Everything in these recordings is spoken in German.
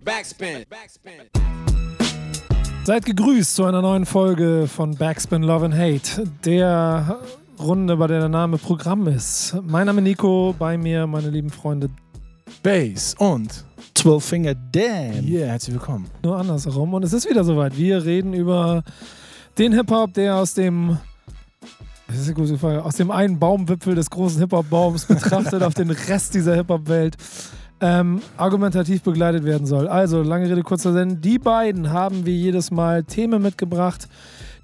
Backspin. Seid gegrüßt zu einer neuen Folge von Backspin Love and Hate, der Runde, bei der der Name Programm ist. Mein Name ist Nico, bei mir meine lieben Freunde Bass und 12 Finger Dan. yeah, herzlich willkommen. nur andersherum. Und es ist wieder soweit. Wir reden über den Hip-Hop, der aus dem das ist eine gute Frage. Aus dem einen Baumwipfel des großen Hip-Hop-Baums betrachtet auf den Rest dieser Hip-Hop-Welt ähm, argumentativ begleitet werden soll. Also, lange Rede, kurzer Sinn. Die beiden haben wie jedes Mal Themen mitgebracht,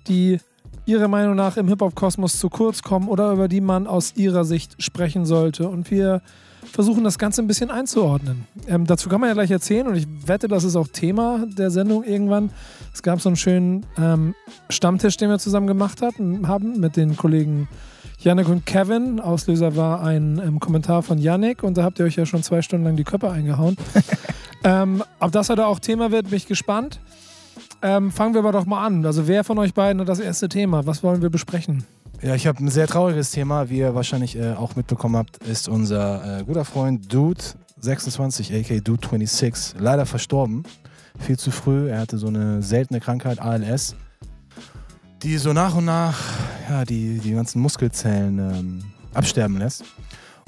die ihrer Meinung nach im Hip-Hop-Kosmos zu kurz kommen oder über die man aus ihrer Sicht sprechen sollte. Und wir versuchen das Ganze ein bisschen einzuordnen. Ähm, dazu kann man ja gleich erzählen und ich wette, das ist auch Thema der Sendung irgendwann. Es gab so einen schönen ähm, Stammtisch, den wir zusammen gemacht hatten, haben mit den Kollegen Yannick und Kevin. Auslöser war ein ähm, Kommentar von Yannick und da habt ihr euch ja schon zwei Stunden lang die Köpfe eingehauen. ähm, ob das heute auch Thema wird, bin ich gespannt. Ähm, fangen wir aber doch mal an. Also wer von euch beiden hat das erste Thema? Was wollen wir besprechen? Ja, ich habe ein sehr trauriges Thema, wie ihr wahrscheinlich äh, auch mitbekommen habt, ist unser äh, guter Freund Dude 26, aka Dude 26, leider verstorben. Viel zu früh. Er hatte so eine seltene Krankheit, ALS, die so nach und nach ja, die, die ganzen Muskelzellen ähm, absterben lässt.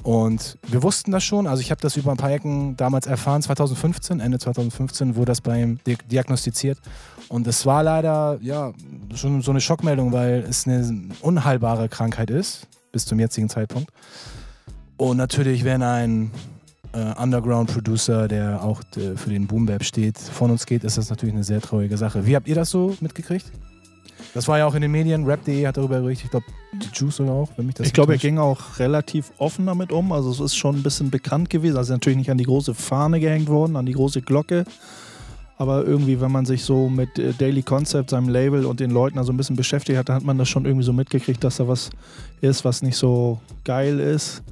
Und wir wussten das schon, also ich habe das über ein paar Ecken damals erfahren, 2015, Ende 2015 wurde das bei ihm di diagnostiziert. Und es war leider ja schon so eine Schockmeldung, weil es eine unheilbare Krankheit ist, bis zum jetzigen Zeitpunkt. Und natürlich, wenn ein äh, Underground-Producer, der auch äh, für den Boom Bap steht, von uns geht, ist das natürlich eine sehr traurige Sache. Wie habt ihr das so mitgekriegt? Das war ja auch in den Medien, Rap.de hat darüber berichtet, ich glaube, die Juice sogar auch, wenn mich das Ich glaube, er ging auch relativ offen damit um. Also es ist schon ein bisschen bekannt gewesen. Also natürlich nicht an die große Fahne gehängt worden, an die große Glocke. Aber irgendwie, wenn man sich so mit äh, Daily Concept, seinem Label und den Leuten da so ein bisschen beschäftigt hat, dann hat man das schon irgendwie so mitgekriegt, dass da was ist, was nicht so geil ist.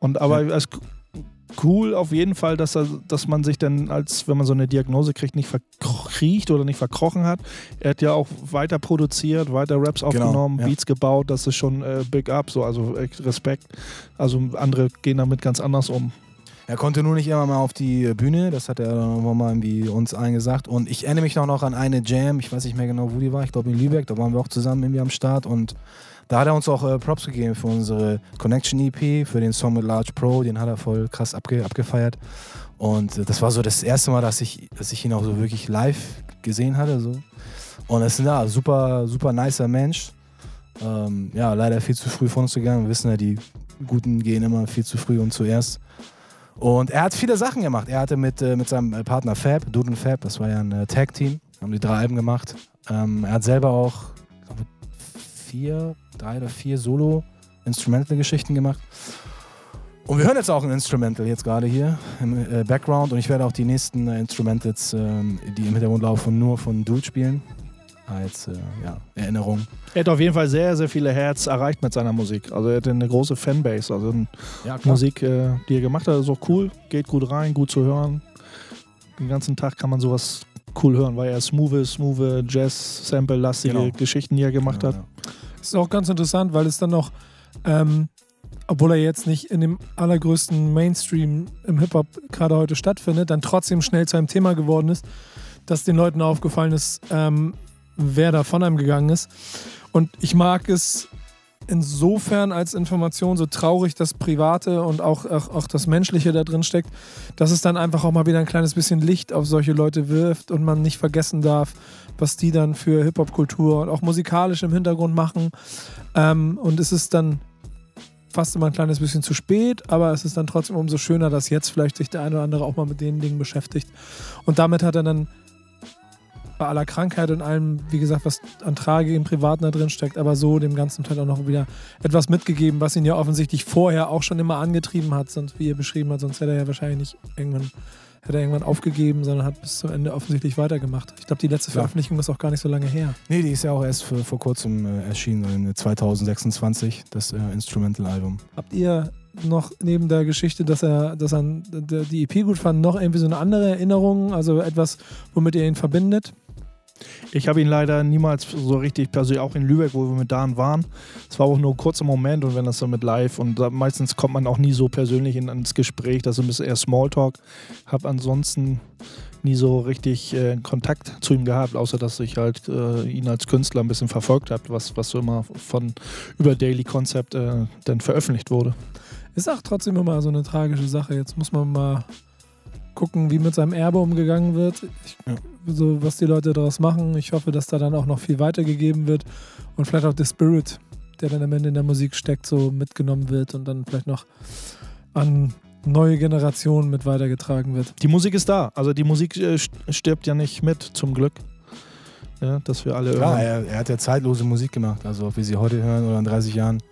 Und aber Ja. es cool auf jeden Fall, dass, er, dass man sich dann, als wenn man so eine Diagnose kriegt, nicht verkriecht oder nicht verkrochen hat. Er hat ja auch weiter produziert, weiter Raps aufgenommen, ja. Beats gebaut, das ist schon äh, big up, so, also echt Respekt. Also andere gehen damit ganz anders um. Er konnte nur nicht immer mal auf die Bühne, das hat er dann mal irgendwie uns allen gesagt. Und ich erinnere mich noch, noch an eine Jam, ich weiß nicht mehr genau, wo die war, ich glaube in Lübeck, da waren wir auch zusammen irgendwie am Start und da hat er uns auch äh, Props gegeben für unsere Connection EP, für den Song mit Large Pro, den hat er voll krass abge abgefeiert. Und äh, das war so das erste Mal, dass ich, dass ich ihn auch so wirklich live gesehen hatte. So. Und er ist ein ja, super, super nicer Mensch. Ähm, ja, leider viel zu früh von uns gegangen. Wir wissen ja, die Guten gehen immer viel zu früh und zuerst. Und er hat viele Sachen gemacht. Er hatte mit, äh, mit seinem äh, Partner Fab, Dude und Fab, das war ja ein äh, Tag-Team, haben die drei Alben gemacht. Ähm, er hat selber auch, vier, drei oder vier Solo-Instrumental-Geschichten gemacht. Und wir hören jetzt auch ein Instrumental jetzt gerade hier im äh, Background und ich werde auch die nächsten äh, Instrumentals, ähm, die im Hintergrund laufen, nur von Dude spielen. Als äh, ja, Erinnerung. Er hat auf jeden Fall sehr, sehr viele Herz erreicht mit seiner Musik. Also er hat eine große Fanbase. Also Ja, Musik, äh, die er gemacht hat, ist auch cool, geht gut rein, gut zu hören. Den ganzen Tag kann man sowas cool hören, weil er smooth, smooth Jazz-Sample-lastige Genau. Geschichten, die er gemacht Genau, hat. ja. Ist auch ganz interessant, weil es dann noch, ähm, obwohl er jetzt nicht in dem allergrößten Mainstream im Hip-Hop gerade heute stattfindet, dann trotzdem schnell zu einem Thema geworden ist, dass den Leuten aufgefallen ist, ähm, wer da von einem gegangen ist. Und ich mag es insofern als Information so traurig das Private und auch, auch, auch das Menschliche da drin steckt, dass es dann einfach auch mal wieder ein kleines bisschen Licht auf solche Leute wirft und man nicht vergessen darf, was die dann für Hip-Hop-Kultur und auch musikalisch im Hintergrund machen. Ähm, und es ist dann fast immer ein kleines bisschen zu spät, aber es ist dann trotzdem umso schöner, dass jetzt vielleicht sich der eine oder andere auch mal mit den Dingen beschäftigt. Und damit hat er dann bei aller Krankheit und allem, wie gesagt, was an Tragik im Privaten da drin steckt, aber so dem ganzen Teil auch noch wieder etwas mitgegeben, was ihn ja offensichtlich vorher auch schon immer angetrieben hat, sonst wie er beschrieben hat, sonst hätte er ja wahrscheinlich nicht irgendwann hätte er irgendwann aufgegeben, sondern hat bis zum Ende offensichtlich weitergemacht. Ich glaube, die letzte. Veröffentlichung ist auch gar nicht so lange her. Nee, die ist ja auch erst für, vor kurzem äh, erschienen, in 2026, das äh, Instrumental-Album. Habt ihr noch neben der Geschichte, dass er, dass er die EP gut fand, noch irgendwie so eine andere Erinnerung, also etwas, womit ihr ihn verbindet? Ich habe ihn leider niemals so richtig persönlich, auch in Lübeck, wo wir mit Dan waren. Es war auch nur ein kurzer Moment und wenn das dann mit live und da, meistens kommt man auch nie so persönlich in, ins Gespräch, das ist ein bisschen eher Smalltalk. Habe ansonsten nie so richtig äh, Kontakt zu ihm gehabt, außer dass ich halt äh, ihn als Künstler ein bisschen verfolgt habe, was, was so immer von über Daily Concept äh, dann veröffentlicht wurde. Ist auch trotzdem immer so eine tragische Sache. Jetzt muss man mal gucken, wie mit seinem Erbe umgegangen wird. Ich, Ja. So, was die Leute daraus machen. Ich hoffe, dass da dann auch noch viel weitergegeben wird und vielleicht auch der Spirit, der dann am Ende in der Musik steckt, so mitgenommen wird und dann vielleicht noch an neue Generationen mit weitergetragen wird. Die Musik ist da, also die Musik äh, st- stirbt ja nicht mit, zum Glück. Ja, dass wir alle Klar, er, er hat ja zeitlose Musik gemacht. Also ob wir sie heute hören oder in 30 Jahren,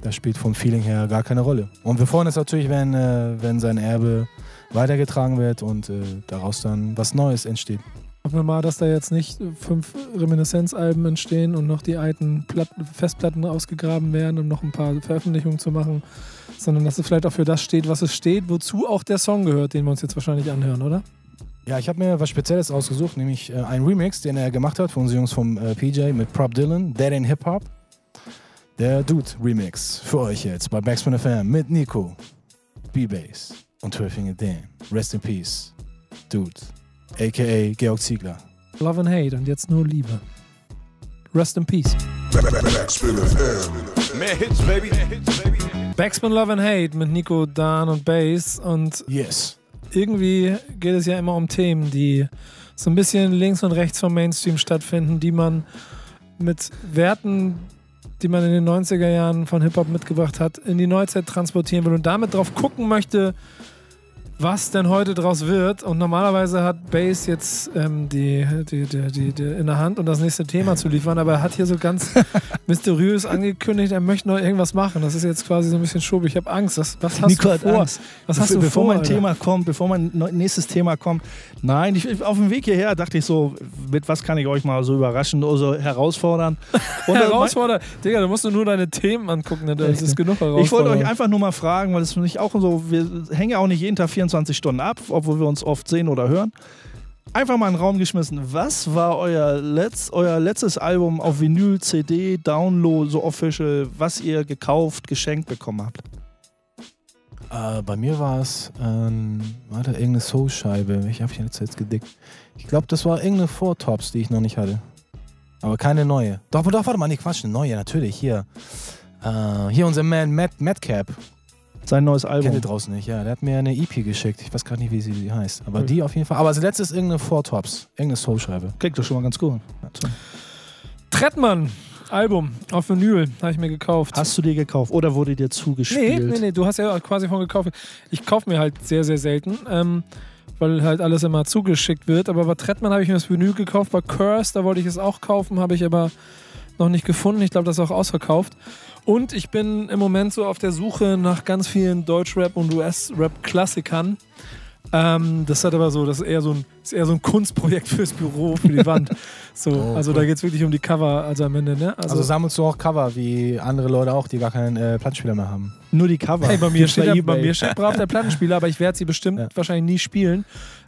das spielt vom Feeling her gar keine Rolle. Und wir freuen uns natürlich, wenn, äh, wenn sein Erbe weitergetragen wird und äh, daraus dann was Neues entsteht. Hoffen wir mal, dass da jetzt nicht fünf Reminiszenzalben entstehen und noch die alten Platten, Festplatten ausgegraben werden, um noch ein paar Veröffentlichungen zu machen, sondern dass es vielleicht auch für das steht, was es steht, wozu auch der Song gehört, den wir uns jetzt wahrscheinlich anhören, oder? Ja, ich habe mir was Spezielles ausgesucht, nämlich äh, einen Remix, den er gemacht hat für unsere Jungs vom äh, PJ mit Prop Dylan, Dead in Hip Hop. Der Dude Remix für euch jetzt bei Backspin FM mit Nico, B-Bass und 12 Finger Dan. Rest in Peace, Dude, aka Georg Ziegler. Love and Hate und jetzt nur Liebe. Rest in Peace. Backspin FM. Mehr Hits, baby. Backspin Love and Hate mit Nico, Dan und Bass und Yes. irgendwie geht es ja immer um Themen, die so ein bisschen links und rechts vom Mainstream stattfinden, die man mit Werten, die man in den 90er Jahren von Hip-Hop mitgebracht hat, in die Neuzeit transportieren will und damit drauf gucken möchte, was denn heute draus wird. Und normalerweise hat Bass jetzt ähm, die, die, die, die, in der Hand, um das nächste Thema zu liefern, aber er hat hier so ganz mysteriös angekündigt, er möchte noch irgendwas machen. Das ist jetzt quasi so ein bisschen schobig. Ich habe Angst. Was, was hast Nico du hat vor? Angst. Was hast Be- du bevor vor? mein Alter? Thema kommt, bevor mein nächstes Thema kommt. Nein, ich, auf dem Weg hierher dachte ich so, mit was kann ich euch mal so überraschen oder so herausfordern? Und äh, Herausforder. Digga, du musst nur deine Themen angucken, ne? das ist genug Ich wollte euch einfach nur mal fragen, weil es für mich auch so, wir hängen ja auch nicht jeden Tag 24 Stunden ab, obwohl wir uns oft sehen oder hören. Einfach mal in den Raum geschmissen. Was war euer, Letz-, euer letztes Album auf Vinyl, CD, Download, so official, was ihr gekauft, geschenkt bekommen habt? Äh, bei mir war es, ähm, warte, irgendeine Soul-Scheibe. Welche habe ich jetzt, jetzt gedickt? Ich glaube, das war irgendeine Four Tops, die ich noch nicht hatte. Aber keine neue. Doch, doch, warte mal, nee, Quatsch, eine neue, natürlich. Hier. Äh, hier unser Man Matt, Madcap. Sein neues Kennt ihr Album. draußen nicht, ja. Der hat mir eine EP geschickt. Ich weiß gerade nicht, wie sie heißt. Aber Okay. die auf jeden Fall. Aber als letztes irgendeine Four Tops. Irgendeine Soul-Scheibe. Klingt doch schon mal ganz cool. Trettmann, Album auf Vinyl, habe ich mir gekauft. Hast du dir gekauft oder wurde dir nee, zugespielt? nee, nee, du hast ja quasi von gekauft. Ich kaufe mir halt sehr, sehr selten, ähm, weil halt alles immer zugeschickt wird. Aber bei Trettmann habe ich mir das Vinyl gekauft. Bei Curse, da wollte ich es auch kaufen, habe ich aber noch nicht gefunden. Ich glaube, das ist auch ausverkauft. Und ich bin im Moment so auf der Suche nach ganz vielen Deutschrap- und US-Rap-Klassikern. Ähm, das hat aber so, das ist eher so ein, ist eher so ein Kunstprojekt fürs Büro, für die Wand. So, Oh, also cool. da geht es wirklich um die Cover, also am Ende, ne? Also, sammelst du auch Cover, wie andere Leute auch, die gar keinen äh, Plattenspieler mehr haben. Nur die Cover. Hey, bei mir steht, bei der, bei mir steht brav der Plattenspieler, aber ich werde sie bestimmt Ja. wahrscheinlich nie spielen.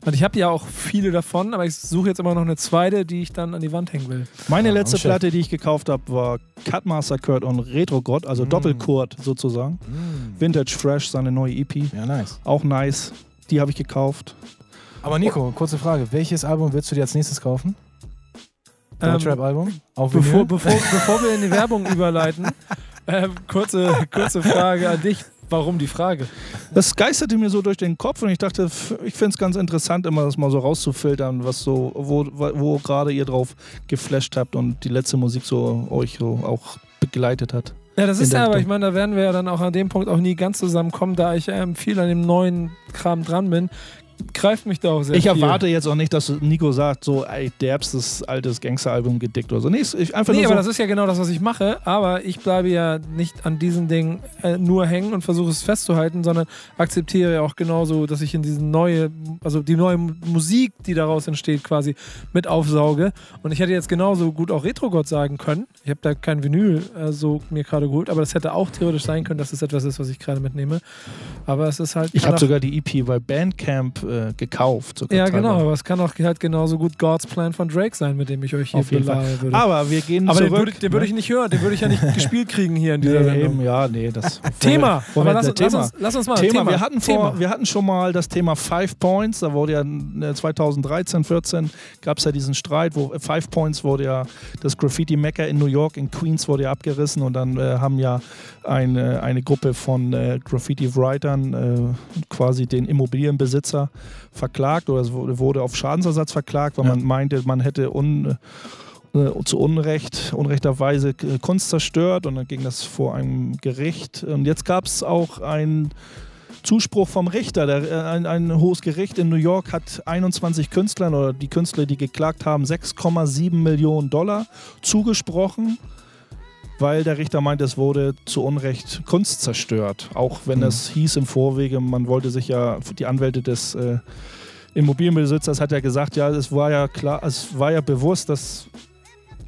Und ich habe ja auch viele davon, aber ich suche jetzt immer noch eine zweite, die ich dann an die Wand hängen will. Meine Ah, letzte schön. Platte, die ich gekauft habe, war Cutmaster Kurt und Retro God, also Mm. Doppelkurt sozusagen. Vintage Fresh, seine neue EP. Ja, nice. Auch nice. Die habe ich gekauft. Aber Nico, kurze Frage. Welches Album willst du dir als nächstes kaufen? Ähm, Deutschrap-Album? Auf Bevor, bevor, bevor wir in die Werbung überleiten, ähm, kurze, kurze Frage an dich. Warum die Frage? Das geisterte mir so durch den Kopf und ich dachte, ich finde es ganz interessant, immer das mal so rauszufiltern, was so, wo, wo gerade ihr drauf geflasht habt und die letzte Musik so euch so auch begleitet hat. Ja, das ist ja, aber ich meine, da werden wir ja dann auch an dem Punkt auch nie ganz zusammenkommen, da ich ähm, viel an dem neuen Kram dran bin. Greift mich da auch sehr ich viel. erwarte jetzt auch nicht, dass Nico sagt, so, ey, derbstes altes Gangsteralbum gedickt oder so. Nee, ich einfach Nee, aber so, das ist ja genau das, was ich mache. Aber ich bleibe ja nicht an diesen Dingen äh, nur hängen und versuche es festzuhalten, sondern akzeptiere ja auch genauso, dass ich in diese neue, also die neue Musik, die daraus entsteht, quasi mit aufsauge. Und ich hätte jetzt genauso gut auch Retro-Gott sagen können. Ich habe da kein Vinyl äh, so mir gerade geholt, aber das hätte auch theoretisch sein können, dass es etwas ist, was ich gerade mitnehme. Aber es ist halt. ich habe sogar die EP bei Bandcamp äh, gekauft. sogar Ja, genau, aber es kann auch halt genauso gut God's Plan von Drake sein, mit dem ich euch hier belabern würde. Aber wir gehen aber den zurück. würde, den würde ich nicht hören, den würde ich ja nicht gespielt kriegen hier in dieser nee, Sendung. eben, ja, nee, das Thema, aber lass, der lass, Thema. uns, lass uns mal Thema. Thema. Wir, hatten vor, Thema. wir hatten schon mal das Thema Five Points. Da wurde ja äh, 2013, 14 gab es ja diesen Streit, wo äh, Five Points wurde ja das Graffiti-Mecca in New York, in Queens wurde ja abgerissen und dann äh, haben ja eine, eine Gruppe von äh, Graffiti-Writern äh, quasi den Immobilienbesitzer verklagt oder es wurde, auf Schadensersatz verklagt, weil Ja. man meinte, man hätte un, äh, zu Unrecht, unrechterweise äh, Kunst zerstört und dann ging das vor einem Gericht. Und jetzt gab es auch einen Zuspruch vom Richter. Der, äh, ein, ein hohes Gericht in New York hat 21 Künstlern oder die Künstler, die geklagt haben, 6,7 Millionen Dollar zugesprochen, weil der Richter meint, es wurde zu Unrecht Kunst zerstört. Auch wenn Mhm. es hieß im Vorwege, man wollte sich ja, die Anwälte des äh, Immobilienbesitzers hat ja gesagt, ja, es war ja klar, es war ja bewusst, dass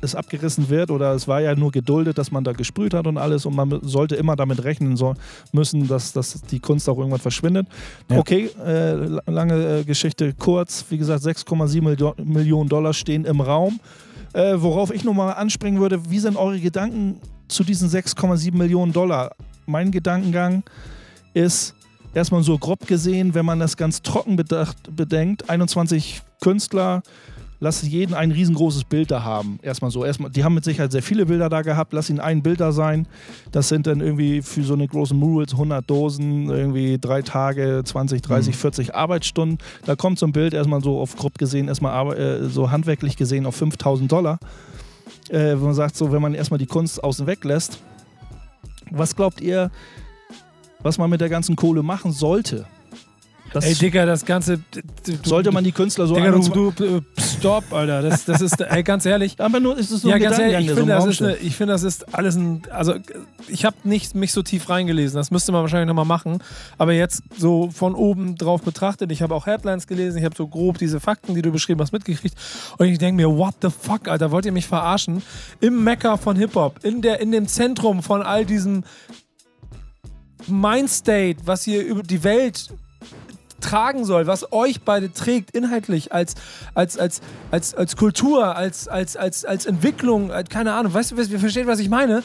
es abgerissen wird oder es war ja nur geduldet, dass man da gesprüht hat und alles und man sollte immer damit rechnen so, müssen, dass, dass die Kunst auch irgendwann verschwindet. Ja. Okay, äh, la- lange äh, Geschichte kurz. Wie gesagt, 6,7 Milio Millionen Dollar stehen im Raum. Äh, worauf ich nochmal anspringen würde, wie sind eure Gedanken zu diesen 6,7 Millionen Dollar? Mein Gedankengang ist erstmal so grob gesehen, wenn man das ganz trocken bedacht, bedenkt, 21 Künstler, lass jeden ein riesengroßes Bild da haben. Erstmal so. Erstmal, die haben mit Sicherheit sehr viele Bilder da gehabt. Lass ihn ein Bild da sein. Das sind dann irgendwie für so eine große Murals 100 Dosen, irgendwie drei Tage, 20, 30, 40 Arbeitsstunden. Da kommt so ein Bild erstmal so auf grob gesehen, erstmal äh, so handwerklich gesehen auf 5000 Dollar. Äh, wo man sagt, so, wenn man erstmal die Kunst außen weg lässt. Was glaubt ihr, was man mit der ganzen Kohle machen sollte? Das Ey, Digga, das Ganze. du- sollte man die Künstler so Digga, du, 21 du, äh, stopp, Alter. Das, das ist, ey, ganz ehrlich. Aber nur ist es so Ja, ein ganz ehrlich, ich so finde, im das ist eine, ich finde, das ist alles ein. Also, ich habe nicht mich so tief reingelesen. Das müsste man wahrscheinlich nochmal machen. Aber jetzt so von oben drauf betrachtet, ich habe auch Headlines gelesen, ich habe so grob diese Fakten, die du beschrieben hast, mitgekriegt. Und ich denke mir, what the fuck, Alter, wollt ihr mich verarschen? Im Mekka von Hip-Hop, in, der- in dem Zentrum von all diesem Mindstate, was hier über die Welt tragen soll, was euch beide trägt, inhaltlich, als, als, als, als, als Kultur, als, als, als, als Entwicklung, als, keine Ahnung, weißt du, wir verstehen, was ich meine?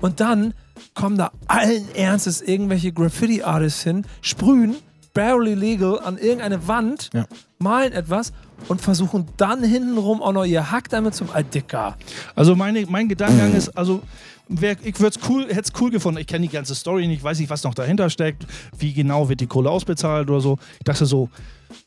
Und dann kommen da allen Ernstes irgendwelche Graffiti-Artists hin, sprühen, barely legal, an irgendeine Wand, Ja. malen etwas und versuchen dann hintenrum auch noch ihr Hack damit zum Ah, Dicker. Also meine, mein Gedankengang ist, also wär, ich cool, hätte es cool gefunden. Ich kenne die ganze Story nicht, weiß nicht, was noch dahinter steckt, wie genau wird die Kohle ausbezahlt oder so. Ich dachte so,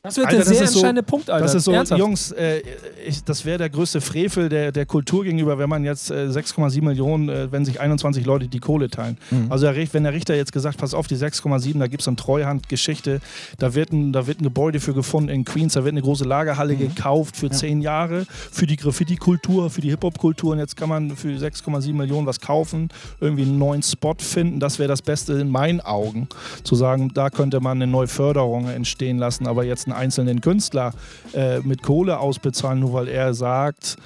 Das wird Alter, der das sehr ist so- entscheidende Punkt, Alter. das ist so, Ernsthaft. Jungs, äh, ich, das wäre der größte Frevel der, der Kultur gegenüber, wenn man jetzt äh, 6,7 Millionen, äh, wenn sich 21 Leute die Kohle teilen. Mhm. Also wenn der Richter jetzt gesagt, pass auf, die 6,7, da gibt es eine Treuhandgeschichte, da wird, ein, da wird ein Gebäude für gefunden in Queens, da wird eine große Lagerhalle gekauft für zehn Jahre, für die Graffiti-Kultur, für die Hip-Hop-Kultur und jetzt kann man für 6,7 Millionen was kaufen, irgendwie einen neuen Spot finden, das wäre das Beste in meinen Augen, zu sagen, da könnte man eine neue Förderung entstehen lassen, aber jetzt einen einzelnen Künstler äh, mit Kohle ausbezahlen, nur weil er sagt,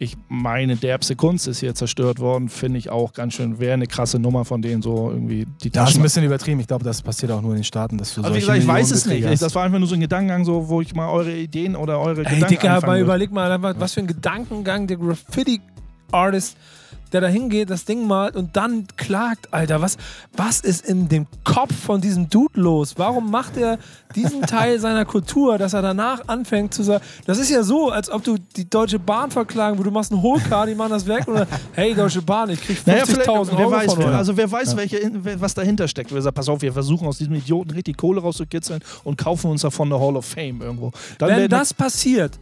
ich meine, derbste Kunst ist hier zerstört worden, finde ich auch ganz schön, wäre eine krasse Nummer von denen so irgendwie die Das ist Taschen. ein bisschen übertrieben. Ich glaube, das passiert auch nur in den Staaten, dass du aber wie solche gesagt, ich weiß es nicht. hast. Das war einfach nur so ein Gedankengang, so, wo ich mal eure Ideen oder eure Ey, Gedanken anfangen mal überleg mal was für ein Gedankengang der Graffiti-Artist, der da hingeht, das Ding malt und dann klagt, Alter. Was, was ist in dem Kopf von diesem Dude los? Warum macht er diesen Teil seiner Kultur, dass er danach anfängt zu sagen, das ist ja so, als ob du die Deutsche Bahn verklagen, wo du machst einen Hohlkar, die machen das weg oder hey, Deutsche Bahn, ich krieg 50.000 Naja, Euro wer weiß, von also wer weiß, welche, was dahinter steckt. Wer sagt, pass auf, wir versuchen aus diesem Idioten richtig Kohle rauszukitzeln und kaufen uns davon eine Hall of Fame irgendwo. Dann Wenn das passiert,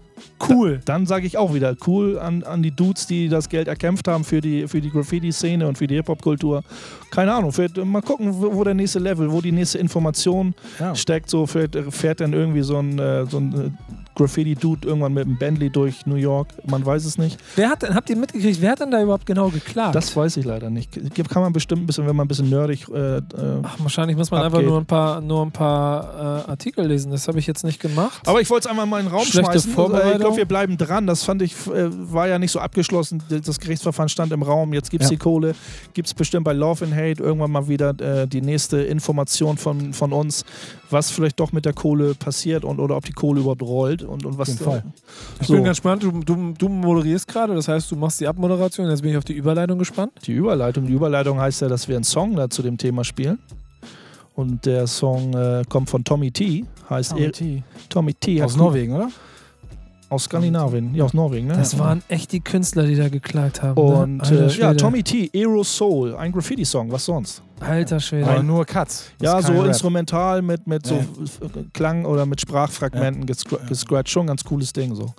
cool. dann sage ich auch wieder cool an, an die Dudes, die das Geld erkämpft haben für die, für die Graffiti-Szene und für die Hip-Hop-Kultur. Keine Ahnung, vielleicht, mal gucken, wo, wo der nächste Level, wo die nächste Information Ja. steckt. So vielleicht fährt dann irgendwie so ein, äh, so ein äh, Graffiti-Dude irgendwann mit einem Bentley durch New York. Man weiß es nicht. Wer hat denn, habt ihr mitgekriegt, wer hat denn da überhaupt genau geklagt? Das weiß ich leider nicht. Kann man bestimmt ein bisschen, wenn man ein bisschen nerdig. Äh, äh, Ach, wahrscheinlich muss man Abgeht. einfach nur ein paar, nur ein paar äh, Artikel lesen. Das habe ich jetzt nicht gemacht. aber ich wollte es einmal mal in den Raum Schlechte schmeißen. Äh, Vorbereitung. Ich glaube, wir bleiben dran. Das fand ich, äh, war ja nicht so abgeschlossen. Das Gerichtsverfahren stand im Raum. Jetzt gibt es Ja. die Kohle. Gibt es bestimmt bei Love and Hate irgendwann mal wieder äh, die nächste Information von, von uns, was vielleicht doch mit der Kohle passiert und oder ob die Kohle überhaupt rollt und, und was. jeden Fall. ich so. bin ganz gespannt. Du, du, du moderierst gerade, das heißt, du machst die Abmoderation. Jetzt bin ich auf die Überleitung gespannt. Die Überleitung. Die Überleitung heißt ja, dass wir einen Song da zu dem Thema spielen. Und der Song äh, kommt von Tommy T. Heißt Tommy er- T. Tommy T. Aus Norwegen, oder? Aus Skandinavien. Ja, aus Norwegen, ne? Das waren echt die Künstler, die da geklagt haben. Und ne? Äh, ja. Tommy T. Aerosol. Ein Graffiti-Song. Was sonst? Alter Schwede. Aber nur Cuts. Ja, so Rap. instrumental mit, mit so Ja. Klang oder mit Sprachfragmenten Ja. gescratcht. Schon ein ganz cooles Ding so.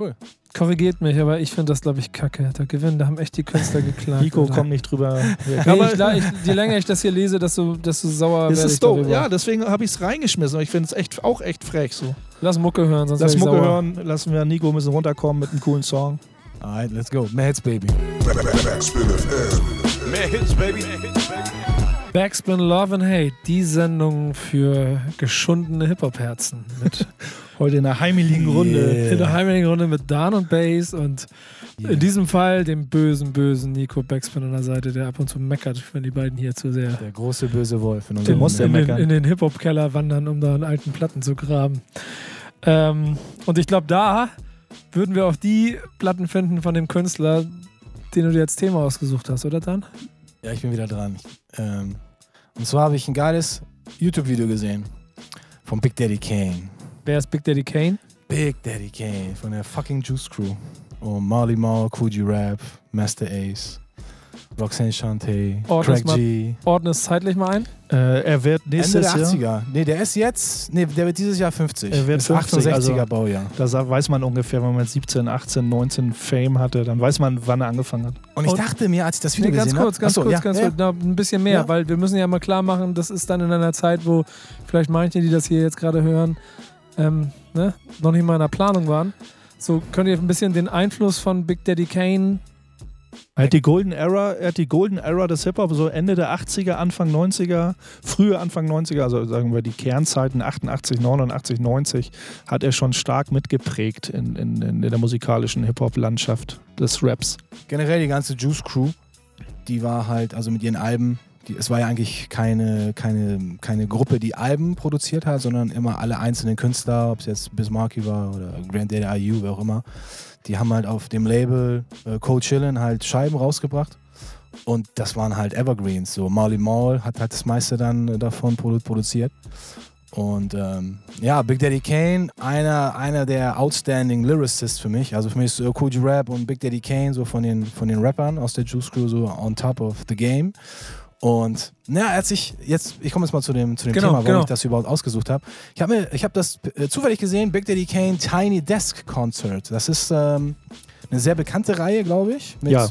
Cool. Korrigiert mich, aber ich finde das, glaube ich, kacke. Da gewinnen, da haben echt die Künstler geklagt. Nico kommt nicht drüber. weg. Nee, Aber ich, ich, je länger ich das hier lese, desto, desto sauer es werde ich ist doof. darüber. Ja, deswegen habe ich es reingeschmissen. Ich finde es echt, auch echt frech so. Lass Mucke hören, sonst Lass Mucke sauer. hören, lassen wir Nico ein bisschen runterkommen mit einem coolen Song. Alright, let's go. Mads Baby. Backspin FM. Mehr Hits, baby. Backspin Love and Hate, die Sendung für geschundene Hip-Hop-Herzen. Mit Heute in der heimeligen Runde. in der heimlichen Runde mit Dan und Bass und Yeah. in diesem Fall dem bösen, bösen Nico Backspin an der Seite, der ab und zu meckert, wenn die beiden hier zu sehr Der große böse Wolf in Der unserem muss ja in, den, meckern. in den Hip-Hop-Keller wandern, um da an alten Platten zu graben. Ähm, und ich glaube, da würden wir auch die Platten finden von dem Künstler, den du dir als Thema ausgesucht hast, oder Dan? Ja, ich bin wieder dran. Ähm, und zwar habe ich ein geiles YouTube-Video gesehen von Big Daddy Kane. Wer ist Big Daddy Kane? Big Daddy Kane von der fucking Juice Crew. Und Marley Marl, Coogee Rap, Master Ace, Roxanne Shante, Oh, Craig G. Ordne es zeitlich mal ein. Äh, er wird Ende nächstes der Jahr. 80er. Nee, der ist jetzt, nee, der wird dieses Jahr 50. Er wird ist 50, 68er also- Baujahr. Da weiß man ungefähr, wenn man mit 17, 18, 19 Fame hatte, dann weiß man, wann er angefangen hat. Und ich Und- dachte mir, als ich das Video Nee, ganz gesehen kurz, habe, ganz Achso, kurz, ja, ganz ja, kurz. Na, ein bisschen mehr, Ja. weil wir müssen ja mal klar machen, das ist dann in einer Zeit, wo vielleicht manche, die das hier jetzt gerade hören, ähm, ne, noch nicht mal in der Planung waren. So könnt ihr ein bisschen den Einfluss von Big Daddy Kane. Er hat die Golden Era, er hat die Golden Era des Hip-Hop, so Ende der 80er, Anfang 90er, frühe Anfang 90er, also sagen wir die Kernzeiten 88, 89, 90, hat er schon stark mitgeprägt in, in, in der musikalischen Hip-Hop-Landschaft des Raps. generell die ganze Juice Crew, die war halt, also mit ihren Alben, die, es war ja eigentlich keine, keine, keine Gruppe, die Alben produziert hat, sondern immer alle einzelnen Künstler, ob es jetzt Bismarcky war oder Granddaddy IU, wer auch immer, die haben halt auf dem Label äh, Cold Chillin halt Scheiben rausgebracht. Und das waren halt Evergreens. So Marley Marl hat halt das meiste dann äh, davon produ produziert. Und ähm, ja, Big Daddy Kane, einer, einer der outstanding Lyricists für mich. Also für mich ist äh, Coogee Rap und Big Daddy Kane so von den, von den Rappern aus der Juice Crew so on top of the game. Und naja, als ich jetzt, ich komme jetzt mal zu dem, zu dem Genau, Thema, warum genau. ich das überhaupt ausgesucht habe. Ich habe hab das äh, zufällig gesehen, Big Daddy Kane Tiny Desk Concert. Das ist ähm, eine sehr bekannte Reihe, glaube ich, mit Ja.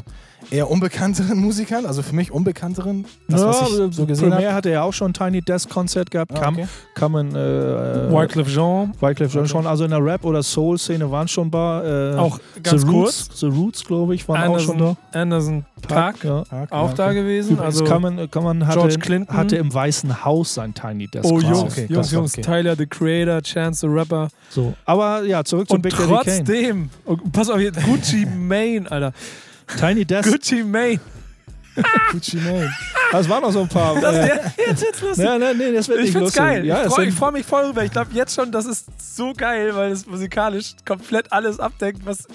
Eher unbekannteren Musikern, also für mich unbekannteren, das, was ich so gesehen Primär hatte er auch schon ein Tiny Desk Konzert gehabt, Ah, kam, okay. kam in, äh, Wyclef Jean. Wyclef Jean Okay. schon, also in der Rap- oder Soul-Szene waren schon ein paar. Äh, Auch ganz The kurz. Roots, The Roots, glaube ich, waren auch schon da. Anderson, Anderson Park, ja. Park, auch ja, da okay. gewesen. Übrigens Also, kann man hatte, George Clinton. hatte im Weißen Haus sein Tiny Desk oh. Jungs, okay, Jungs, Jungs, okay. Tyler, the Creator, Chance the Rapper. So. Aber ja, zurück zu Und Big Daddy Kane. trotzdem, oh, pass auf, hier, Gucci Mane, Alter. Tiny Desk, Gucci Mane. Gucci Mane. das waren noch so ein paar. Das, äh, jetzt wird's lustig. ja, nee, nee, das wird Ich find's lustig. geil. Ja, ich freue freu mich voll rüber. Ich glaube jetzt schon, das ist so geil, weil es musikalisch komplett alles abdeckt, was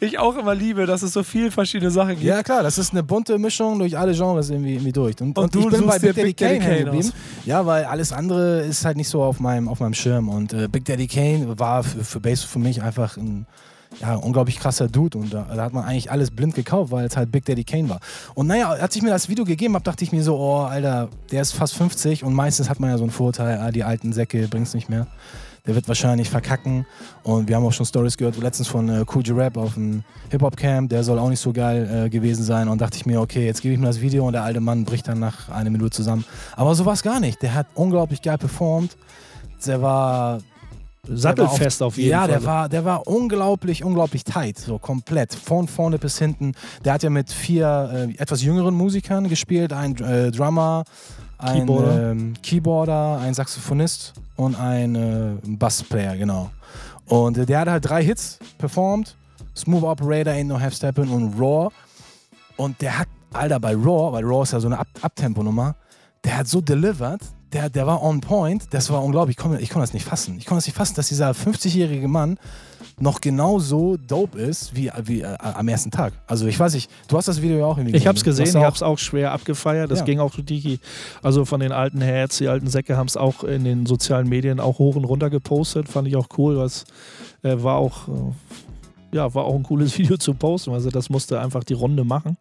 ich auch immer liebe, dass es so viele verschiedene Sachen gibt. Ja, klar, das ist eine bunte Mischung durch alle Genres irgendwie, irgendwie durch. Und, Und und, du ich bin bei Big Daddy Big Daddy Kane Kane geblieben. Ja, weil alles andere ist halt nicht so auf meinem, auf meinem Schirm. Und äh, Big Daddy Kane war für, für Bass für mich einfach ein ja, unglaublich krasser Dude. Und da, da hat man eigentlich alles blind gekauft, weil es halt Big Daddy Kane war. Und naja, als ich mir das Video gegeben habe, dachte ich mir so, oh, Alter, der ist fast 50 und meistens hat man ja so einen Vorteil, ah, die alten Säcke bringt's nicht mehr. Der wird wahrscheinlich verkacken. Und wir haben auch schon Stories gehört, letztens von äh, Coogee Rap auf dem Hip-Hop-Camp. Der soll auch nicht so geil äh, gewesen sein. Und dachte ich mir, okay, jetzt gebe ich mir das Video und der alte Mann bricht dann nach einer Minute zusammen. Aber so war es gar nicht. Der hat unglaublich geil performt. Der war sattelfest war auf jeden ja, Fall. der war, der war unglaublich, unglaublich tight, so komplett, von vorne bis hinten. Der hat ja mit vier äh, etwas jüngeren Musikern gespielt, ein äh, Drummer, ein Keyboarder. ähm, Keyboarder, ein Saxophonist und ein äh, Bassplayer, genau. Und äh, der hat halt drei Hits performt, Smooth Operator, Ain't No Half Steppin' und Raw. Und der hat, Alter, bei Raw, weil Raw ist ja so eine Up Abtempo-Nummer, der hat so delivered, der, der war on point, das war unglaublich. Ich konnte ich das nicht fassen. Ich konnte das nicht fassen, dass dieser 50-jährige Mann noch genauso dope ist wie, wie äh, am ersten Tag. Also ich weiß nicht, du hast das Video ja auch irgendwie Ich habe es gesehen, ich habe es auch schwer abgefeiert. Das Ja. ging auch die, also von den alten Heads, die alten Säcke haben es auch in den sozialen Medien auch hoch und runter gepostet. Fand ich auch cool, was äh, war auch äh, ja, war auch ein cooles Video zu posten. Also das musste einfach die Runde machen.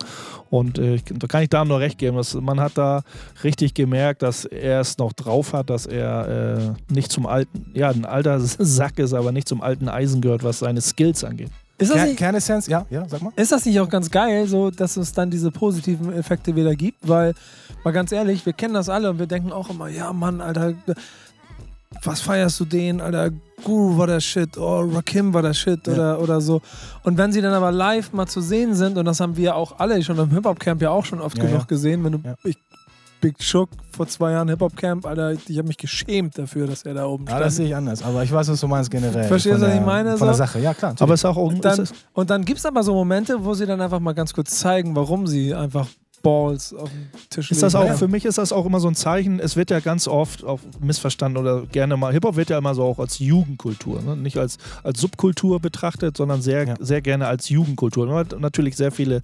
Und äh, da kann ich da nur recht geben. Dass, man hat da richtig gemerkt, dass er es noch drauf hat, dass er äh, nicht zum alten, ja, ein alter Sack ist, aber nicht zum alten Eisen gehört, was seine Skills angeht. Ist das, Ker- nicht, Kernessenz, ja, ja, sag mal. ist das nicht auch ganz geil, so dass es dann diese positiven Effekte wieder gibt? Weil, mal ganz ehrlich, wir kennen das alle und wir denken auch immer, ja Mann, Alter, was feierst du den, Alter? Guru war der Shit, oh, Rakim war der Shit Ja. oder, oder so. Und wenn sie dann aber live mal zu sehen sind, und das haben wir auch alle schon im Hip-Hop-Camp ja auch schon oft Ja, genug ja. gesehen, wenn du, Ja. ich, Big Shook vor zwei Jahren Hip-Hop-Camp, Alter, ich habe mich geschämt dafür, dass er da oben Ja, stand. das sehe ich anders, aber ich weiß, was du meinst generell. Verstehst du, was der, ich meine, Von der? Sache, ja klar. Aber es ist auch Und es dann, und dann gibt es aber so Momente, wo sie dann einfach mal ganz kurz zeigen, warum sie einfach Balls auf den Tisch Ist das auch, Ja. für mich ist das auch immer so ein Zeichen, es wird ja ganz oft auch missverstanden oder gerne mal, Hip-Hop wird ja immer so auch als Jugendkultur, ne? nicht als, als Subkultur betrachtet, sondern sehr, Ja. sehr gerne als Jugendkultur. Man hat natürlich sehr viele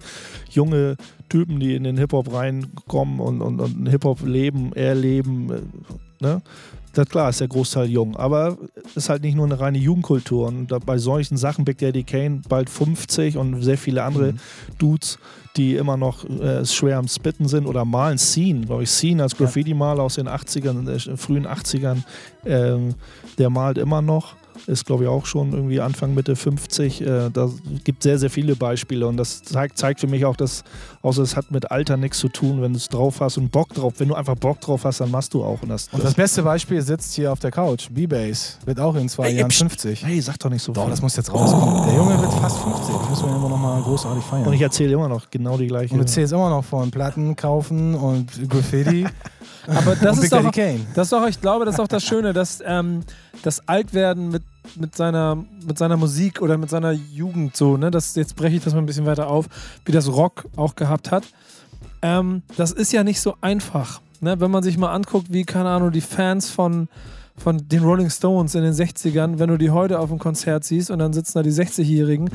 junge Typen, die in den Hip-Hop reinkommen und, und, und Hip-Hop leben, erleben, äh, ne? Das klar ist der Großteil jung, aber es ist halt nicht nur eine reine Jugendkultur. Und bei solchen Sachen, Big Daddy Kane bald 50 und sehr viele andere Mhm. Dudes, die immer noch äh, schwer am Spitten sind oder malen. Scene, glaube ich, Scene als Graffiti-Maler aus den 80ern, äh, frühen 80ern, ähm, der malt immer noch. Ist, glaube ich, auch schon irgendwie Anfang, Mitte 50. Äh, da gibt sehr, sehr viele Beispiele und das zeigt, zeigt für mich auch, dass, außer es hat mit Alter nichts zu tun, wenn du es drauf hast und Bock drauf. Wenn du einfach Bock drauf hast, dann machst du auch. Und das, Und das beste Beispiel sitzt hier auf der Couch. B-Base wird auch in zwei Ey, Jahren pst. 50. hey, sag doch nicht so Doch, viel. das muss jetzt rauskommen. Der Junge wird fast 50. Das müssen wir immer noch mal großartig feiern. und ich erzähle immer noch genau die gleiche. Und du zählst immer noch von Platten kaufen und Graffiti. Aber das ist doch, das ist doch, ich glaube, das ist auch das Schöne, dass ähm, das Altwerden mit, mit, seiner, mit seiner Musik oder mit seiner Jugend so, ne, das, jetzt breche ich das mal ein bisschen weiter auf, wie das Rock auch gehabt hat. Ähm, das ist ja nicht so einfach. Ne? Wenn man sich mal anguckt, wie, keine Ahnung, die Fans von, von den Rolling Stones in den 60ern, wenn du die heute auf dem Konzert siehst und dann sitzen da die 60-Jährigen,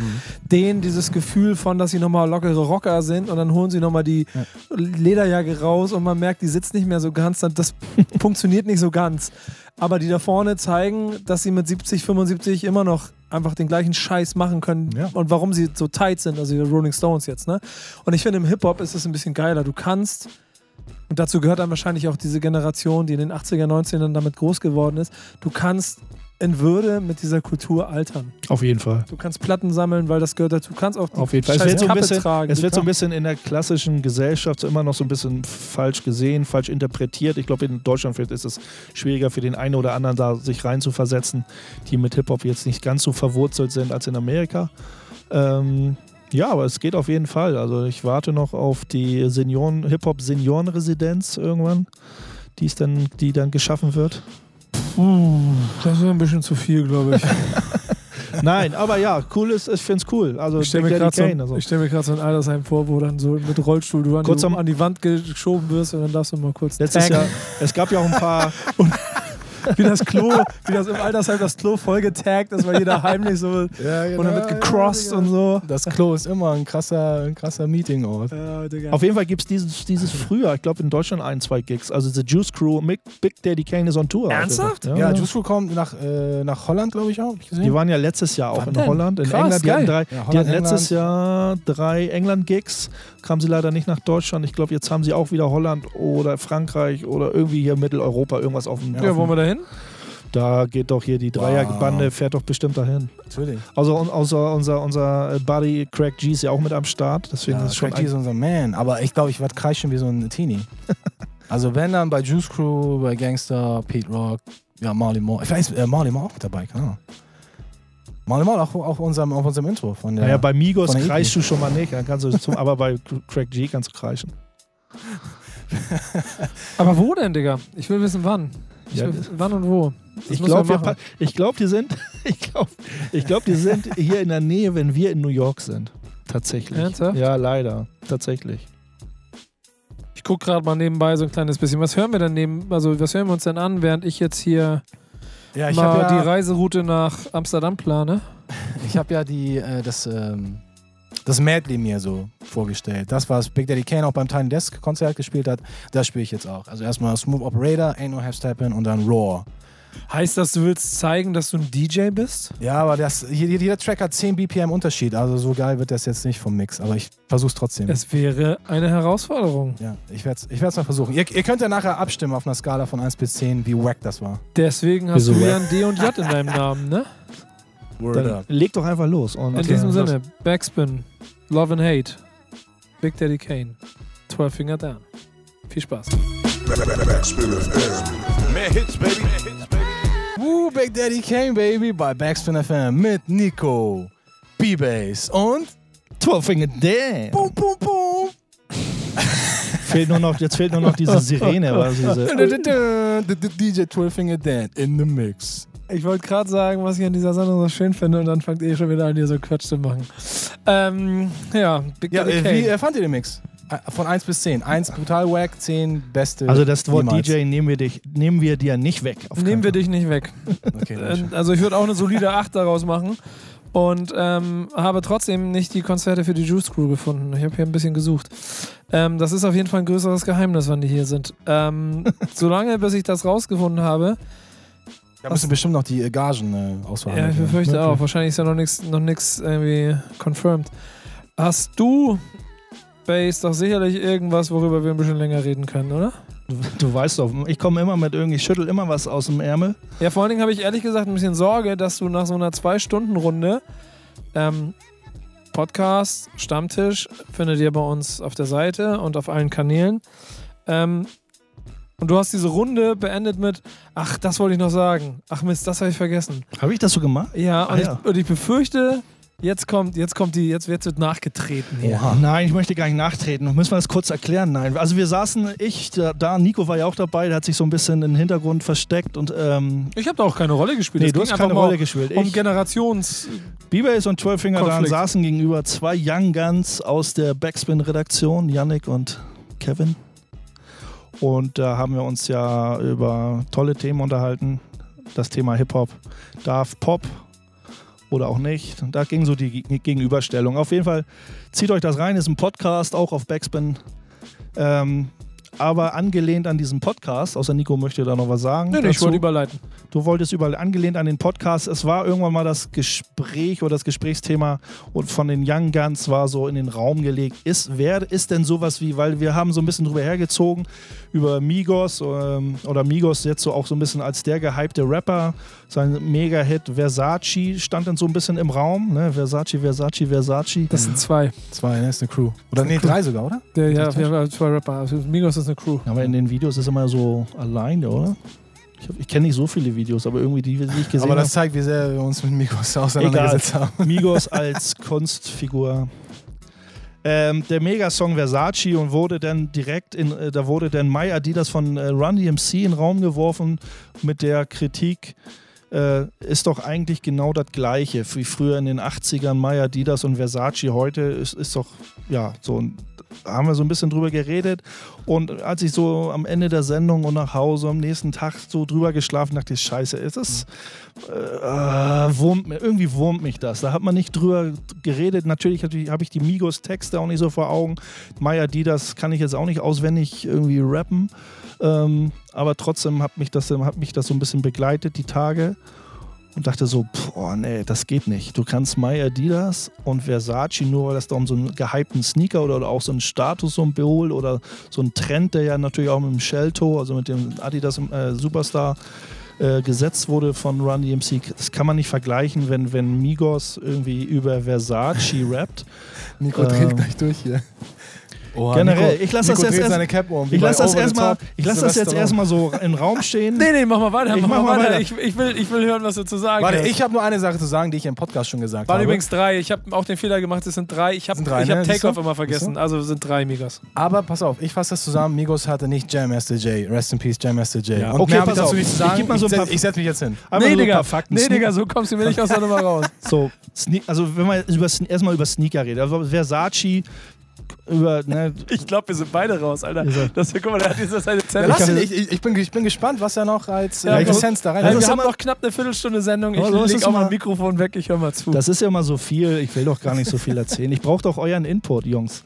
denen dieses Gefühl von, dass sie nochmal lockere Rocker sind und dann holen sie nochmal die Lederjacke raus und man merkt, die sitzt nicht mehr so ganz, das funktioniert nicht so ganz. Aber die da vorne zeigen, dass sie mit 70, 75 immer noch einfach den gleichen Scheiß machen können Ja. und warum sie so tight sind, also die Rolling Stones jetzt. Ne? Und ich finde, im Hip-Hop ist es ein bisschen geiler. Du kannst, und dazu gehört dann wahrscheinlich auch diese Generation, die in den 80er, 90ern damit groß geworden ist, du kannst in Würde mit dieser Kultur altern. Auf jeden Fall. Du kannst Platten sammeln, weil das gehört dazu. Du kannst auch die Auf jeden Fall. Es wird, so ein bisschen, tragen. es wird so ein bisschen in der klassischen Gesellschaft so immer noch so ein bisschen falsch gesehen, falsch interpretiert. Ich glaube, in Deutschland ist es schwieriger für den einen oder anderen da sich reinzuversetzen, die mit Hip-Hop jetzt nicht ganz so verwurzelt sind als in Amerika. Ähm, ja, aber es geht auf jeden Fall. Also ich warte noch auf die Senioren, Hip-Hop-Seniorenresidenz irgendwann, die, es dann, die dann geschaffen wird. Uh, das ist ein bisschen zu viel, glaube ich. Nein, aber ja, cool ist, ich finde es cool. Also Ich stelle mir gerade so, also. ich stell mir so ein Altersheim vor, wo dann so mit Rollstuhl du an, Kurz an die Wand geschoben wirst und dann darfst du mal kurz Letztes. Jahr, es gab ja auch ein paar, wie das Klo, wie das im Altersheim das Klo voll getaggt ist, weil jeder heimlich so Ja, genau, und dann wird gecrossed und so. Das Klo ist immer ein krasser, ein krasser Meetingort. Ja. Auf jeden Fall gibt es dieses, dieses früher, ich glaube in Deutschland ein, zwei Gigs. Also The Juice Crew, Big, Big Daddy Kane ist on Tour. Ernsthaft? Ja, Ja, ja. Juice Crew kommt nach, äh, nach Holland, glaube ich auch. Ich gesehen. Die waren ja letztes Jahr auch Wann in denn? Holland, in Krass, England. Die hatten, drei, Ja, die Holland, hatten letztes England. Jahr drei England-Gigs, kamen sie leider nicht nach Deutschland. Ich glaube, jetzt haben sie auch wieder Holland oder Frankreich oder irgendwie hier Mitteleuropa irgendwas auf dem. ja, wollen wir da hin? Da geht doch hier die Dreierbande, Wow. fährt doch bestimmt dahin. Natürlich. Also un- außer unser, unser Buddy Craig G ist ja auch mit am Start. Deswegen Ja, ist Craig G ist unser Man. Aber ich glaube, ich werde kreischen wie so ein Teenie. also wenn dann bei Juice Crew, bei Gangster, Pete Rock, Ja, Marley Moore. Vielleicht ist äh, Marley Moore auch mit dabei, keine Ahnung. Marley Moore auch auf unserem, auf unserem Intro. Von der, Naja, bei Migos von der kreischst du schon mal nicht, dann kannst du zum, aber bei Craig G kannst du kreischen. Aber wo denn, Digga? Ich will wissen, wann. Ich Ja, wann und wo. Das Ich glaube, wir machen. ich glaub, die sind, ich glaube, ich glaub, die sind hier in der Nähe, wenn wir in New York sind. Tatsächlich. Ernsthaft? Ja, leider. Tatsächlich. Ich gucke gerade mal nebenbei so ein kleines bisschen. Was hören wir denn neben, also was hören wir uns denn an, während ich jetzt hier ja, ich mal habe die ja, Reiseroute nach Amsterdam plane? ich hab ja die, äh, das, ähm, das Medley mir so vorgestellt. Das, was Big Daddy Kane auch beim Tiny Desk Konzert gespielt hat, das spiele ich jetzt auch. Also erstmal Smooth Operator, Ain't No Half Steppin' und dann Roar. Heißt das, du willst zeigen, dass du ein DJ bist? Ja, aber das, jeder, jeder Track hat 10 BPM Unterschied. Also so geil wird das jetzt nicht vom Mix. Aber ich versuch's trotzdem. Es wäre eine Herausforderung. ja, ich werde es ich werd's mal versuchen. Ihr, ihr könnt ja nachher abstimmen auf einer Skala von 1 bis 10, wie wack das war. Deswegen hast Wieso du ja wack? ein D und J in deinem Namen, ne? Word Dann leg doch einfach los. Und In diesem das- Sinne, Backspin, Love and Hate, Big Daddy Kane, 12 Finger Down. Viel Spaß. Backspin FM. Mehr Hits, baby. Mehr Hits, baby. Woo, Big Daddy Kane, Baby bei Backspin FM mit Nico, B-Bass und 12 Finger Damn. Boom, Boom, Boom. Fehlt nur noch, jetzt fehlt nur noch diese Sirene. Also diese, DJ 12 Finger Dan in the Mix. Ich wollte gerade sagen, was ich an dieser Sendung so schön finde und dann fangt ihr schon wieder an, hier so Quatsch zu machen. Ähm, ja, Big Ja, Daddy äh, wie äh, fand ihr den Mix? Äh, Von 1 bis 10. 1 brutal wack, 10 beste. also das Wort niemals. DJ nehmen wir, dich, nehmen wir dir nicht weg. auf Nehmen wir dich nicht weg. Okay. Äh, Also ich würde auch eine solide 8 daraus machen. Und ähm, habe trotzdem nicht die Konzerte für die Juice Crew gefunden. Ich habe hier ein bisschen gesucht. Ähm, das ist auf jeden Fall ein größeres Geheimnis, wann die hier sind. Ähm, solange, bis ich das rausgefunden habe, Da müssen bestimmt noch die äh, Gagen äh, auswahl. ja, ich befürchte auch, wahrscheinlich ist ja noch nichts noch nix irgendwie confirmed. Hast du, Base, doch sicherlich irgendwas, worüber wir ein bisschen länger reden können, oder? Du, du weißt doch, ich komme immer mit irgendwie, ich schüttel immer was aus dem Ärmel. Ja, vor allen Dingen habe ich ehrlich gesagt ein bisschen Sorge, dass du nach so einer Zwei-Stunden-Runde ähm, Podcast, Stammtisch findet ihr bei uns auf der Seite und auf allen Kanälen. Ähm, und du hast diese Runde beendet mit, ach, das wollte ich noch sagen. Ach Mist, das habe ich vergessen. Habe ich das so gemacht? Ja, und, Ah, ja. Ich, und ich befürchte, jetzt kommt, jetzt kommt die, jetzt wird nachgetreten hier. Oha. Nein, ich möchte gar nicht nachtreten. Müssen wir das kurz erklären? Nein. Also wir saßen, ich, da, Nico war ja auch dabei, der hat sich so ein bisschen im Hintergrund versteckt und ähm, Ich habe da auch keine Rolle gespielt. nee, Es du hast keine Rolle gespielt. Um Ich, Generations. B-Bass und 12 Finger Konflikt. saßen gegenüber zwei Young Guns aus der Backspin-Redaktion, Yannick und Kevin. Und da haben wir uns ja über tolle Themen unterhalten. Das Thema Hip-Hop. Darf Pop oder auch nicht? Da ging so die Ge- Gegenüberstellung. Auf jeden Fall zieht euch das rein, ist ein Podcast, auch auf Backspin. Ähm, aber angelehnt an diesen Podcast, außer Nico möchte da noch was sagen. Nee, nee, ich wollte überleiten. Du wolltest überall angelehnt an den Podcast. Es war irgendwann mal das Gespräch oder das Gesprächsthema und von den Young Guns war so in den Raum gelegt. Ist, wer ist denn sowas wie, weil wir haben so ein bisschen drüber hergezogen, über Migos ähm, oder Migos jetzt so auch so ein bisschen als der gehypte Rapper. Sein Mega-Hit Versace stand dann so ein bisschen im Raum. Ne? Versace, Versace, Versace. Das sind zwei. Zwei, ne? Ist eine Crew. Oder nee, drei sogar, oder? Der, ja, wir haben zwei Rapper. Also Migos ist eine Crew. Aber in den Videos ist immer so alleine, oder? Ich, ich kenne nicht so viele Videos, aber irgendwie die, die ich gesehen Aber habe. das zeigt, wie sehr wir uns mit Mikros auseinandergesetzt haben. Migos als Kunstfigur. Ähm, der Megasong Versace und wurde dann direkt in, äh, da wurde dann My Adidas von äh, Run DMC in den Raum geworfen mit der Kritik, äh, ist doch eigentlich genau das Gleiche wie früher in den 80ern My Adidas und Versace. Heute ist, ist doch, ja, so ein haben wir so ein bisschen drüber geredet und als ich so am Ende der Sendung und nach Hause am nächsten Tag so drüber geschlafen, dachte ich, scheiße, ist das, äh, wurmt, mir- irgendwie wurmt mich das. Da hat man nicht drüber geredet. Natürlich, natürlich habe ich die Migos-Texte auch nicht so vor Augen. Maya Didas kann ich jetzt auch nicht auswendig irgendwie rappen. Ähm, aber trotzdem hat mich, das, hat mich das so ein bisschen begleitet, die Tage. Und dachte so, boah, nee, das geht nicht. Du kannst My Adidas und Versace nur, weil das da um so einen gehypten Sneaker oder, oder auch so einen Statussymbol oder so einen Trend, der ja natürlich auch mit dem Shell-Toe, also mit dem Adidas äh, Superstar äh, gesetzt wurde von Run DMC, das kann man nicht vergleichen, wenn, wenn Migos irgendwie über Versace rappt. Nico Ähm, dreht gleich durch hier. Oh, Generell, Nico- ich lass Nico das jetzt erst- um. bei lasse das erstmal Top. ich lass das jetzt erstmal so im Raum stehen. Nee, nee, mach mal weiter. Ich mach, mach mal mal weiter. weiter. Ich, ich, will, ich will hören, was du zu sagen Warte, hast. ich habe nur eine Sache zu sagen, die ich im Podcast schon gesagt Waren habe. übrigens drei. Ich habe auch den Fehler gemacht, es sind drei. Ich habe hab ne? Siehst Takeoff immer vergessen. Also es sind drei Migos. Aber pass auf, ich fasse das zusammen. Migos hatte nicht Jam Master J. Rest in Peace, Jam Master J. Ja. Und Okay, hab pass auf. nicht zu Ich geb mal so ich setze mich jetzt hin. Einfach nee, Digga. paar Fakten. Nee, Digga, so kommst du mir nicht aus der Nummer raus. So, also wenn man erstmal über Sneaker redet, also Versace, über, ne, Ich glaube, wir sind beide raus, Alter. Das, guck mal, der hat jetzt seine Ja, Zelle. ihn, ich, ich, ich, bin, ich bin gespannt, was er noch als Ja, äh. Essenz da rein Also, das wir haben noch knapp eine Viertelstunde Sendung. Ich Aber so ist leg es auch mal ein Mikrofon weg, ich höre mal zu. das ist ja immer so viel, ich will doch gar nicht so viel erzählen. Ich brauche doch euren Input, Jungs.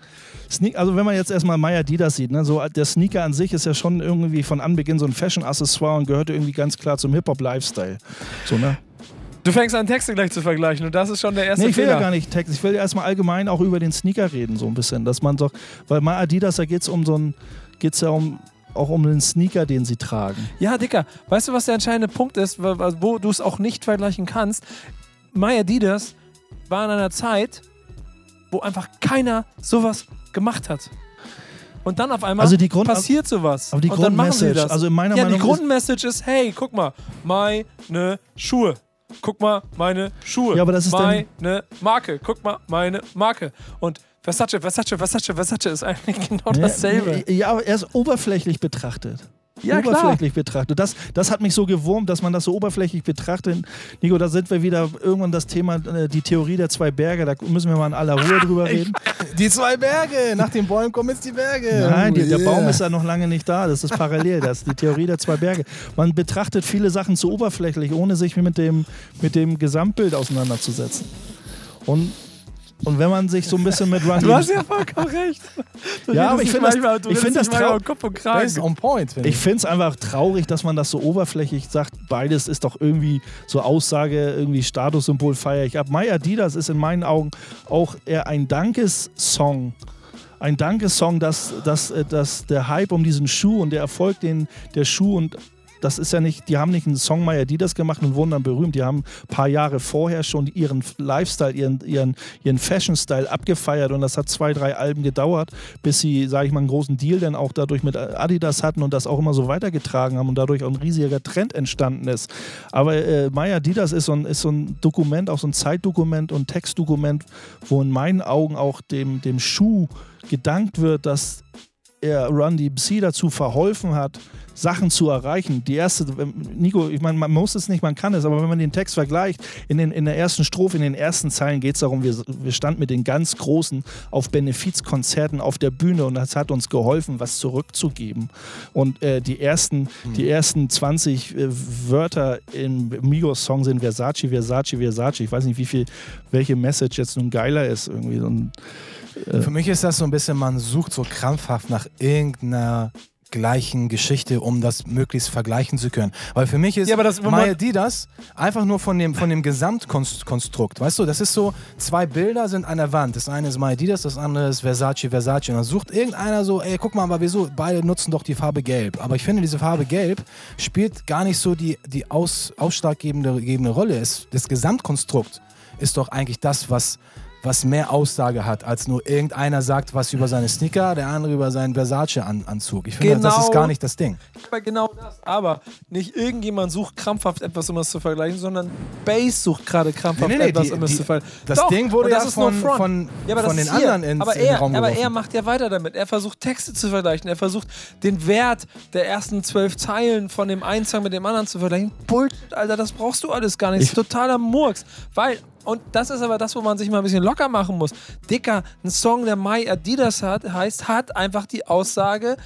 Sne also wenn man jetzt erstmal Maya Didas sieht, ne, so der Sneaker an sich ist ja schon irgendwie von Anbeginn so ein Fashion-Accessoire und gehörte irgendwie ganz klar zum Hip-Hop-Lifestyle. So, ne? Du fängst an, Texte gleich zu vergleichen und das ist schon der erste Nee, ich will Fehler. ja gar nicht Text. Ich will ja erstmal allgemein auch über den Sneaker reden, so ein bisschen. Dass man doch, weil bei Adidas, da geht es um so ein, geht's ja um, auch um den Sneaker, den sie tragen. Ja, Dicker, weißt du, was der entscheidende Punkt ist, wo, du es auch nicht vergleichen kannst? My Adidas war in einer Zeit, wo einfach keiner sowas gemacht hat. Und dann auf einmal Also Grund- passiert sowas. aber die und dann machen sie Grundmessage, das. also in meiner ja, Meinung die ist- Grundmessage ist, hey, guck mal, meine Schuhe. Guck mal, meine Schuhe. Ja, aber das ist meine Marke. Guck mal, meine Marke. Und Versace, Versace, Versace, Versace ist eigentlich genau dasselbe. Ja, aber erst oberflächlich betrachtet. Ja, klar. oberflächlich betrachtet. Das, das hat mich so gewurmt, dass man das so oberflächlich betrachtet. Nico, da sind wir wieder irgendwann das Thema, äh, die Theorie der zwei Berge. Da müssen wir mal in aller Ruhe drüber reden. Die zwei Berge. Nach den Bäumen kommen jetzt die Berge. Nein, die, der Yeah. Baum ist ja noch lange nicht da. Das ist parallel. Das ist die Theorie der zwei Berge. Man betrachtet viele Sachen zu oberflächlich, ohne sich mit dem, mit dem Gesamtbild auseinanderzusetzen. Und, und wenn man sich so ein bisschen mit Run Du hast ja vollkommen recht. Du Ja, aber ich finde das- ich finde das dich manchmal trau- um Kopf und ist on point, finde Ich ich. finde es einfach traurig, dass man das so oberflächlich sagt. Beides ist doch irgendwie so Aussage, irgendwie Statussymbol feier ich ab. My Adidas ist in meinen Augen auch eher ein Dankessong. Ein Dankessong, dass, dass, äh, dass der Hype um diesen Schuh und der Erfolg, den der Schuh und das ist ja nicht, die haben nicht einen Song My Adidas gemacht und wurden dann berühmt. Die haben ein paar Jahre vorher schon ihren Lifestyle, ihren, ihren, ihren Fashion-Style abgefeiert und das hat zwei, drei Alben gedauert, bis sie, sage ich mal, einen großen Deal dann auch dadurch mit Adidas hatten und das auch immer so weitergetragen haben und dadurch auch ein riesiger Trend entstanden ist. Aber äh, My Adidas ist so, ein, ist so ein Dokument, auch so ein Zeitdokument und Textdokument, wo in meinen Augen auch dem, dem Schuh gedankt wird, dass er Run DMC dazu verholfen hat, Sachen zu erreichen. Die erste, ähm, Nico, ich meine, man muss es nicht, man kann es, aber wenn man den Text vergleicht, in, den, in der ersten Strophe, in den ersten Zeilen geht es darum, wir, wir standen mit den ganz Großen auf Benefizkonzerten auf der Bühne und das hat uns geholfen, was zurückzugeben. Und äh, die, ersten, die ersten 20 äh, Wörter im Migos-Song sind Versace, Versace, Versace. Ich weiß nicht, wie viel, welche Message jetzt nun geiler ist. Irgendwie. Und, Für mich ist das so ein bisschen, man sucht so krampfhaft nach irgendeiner gleichen Geschichte, um das möglichst vergleichen zu können. Weil für mich ist Ja, aber das- My Adidas einfach nur von dem, von dem Gesamtkonstrukt, weißt du, das ist so, zwei Bilder sind an der Wand. Das eine ist My Adidas, das andere ist Versace, Versace. Und dann sucht irgendeiner so, ey, guck mal, aber wieso, beide nutzen doch die Farbe Gelb. Aber ich finde, diese Farbe Gelb spielt gar nicht so die, die aus, ausschlaggebende gebende Rolle. Es, das Gesamtkonstrukt ist doch eigentlich das, was was mehr Aussage hat, als nur irgendeiner sagt was über seine Sneaker, der andere über seinen Versace-Anzug. Ich finde, das ist Genau. gar nicht das Ding. Aber genau das. Aber nicht irgendjemand sucht krampfhaft etwas, um es zu vergleichen, sondern Bass sucht gerade krampfhaft Nee, nee, etwas, die- um es die- zu vergleichen. das Doch, Ding wurde das ja von- von- ja, aber von den anderen ins- aber in den er, Raum Aber geworfen. er macht ja weiter damit. Er versucht Texte zu vergleichen. Er versucht den Wert der ersten zwölf Zeilen von dem einen Song mit dem anderen zu vergleichen. Bullshit, Alter, das brauchst du alles gar nicht. Das ist totaler Murks. Weil, und das ist aber das, wo man sich mal ein bisschen locker machen muss. Dicker, ein Song, der My Adidas hat, heißt, hat einfach die Aussage,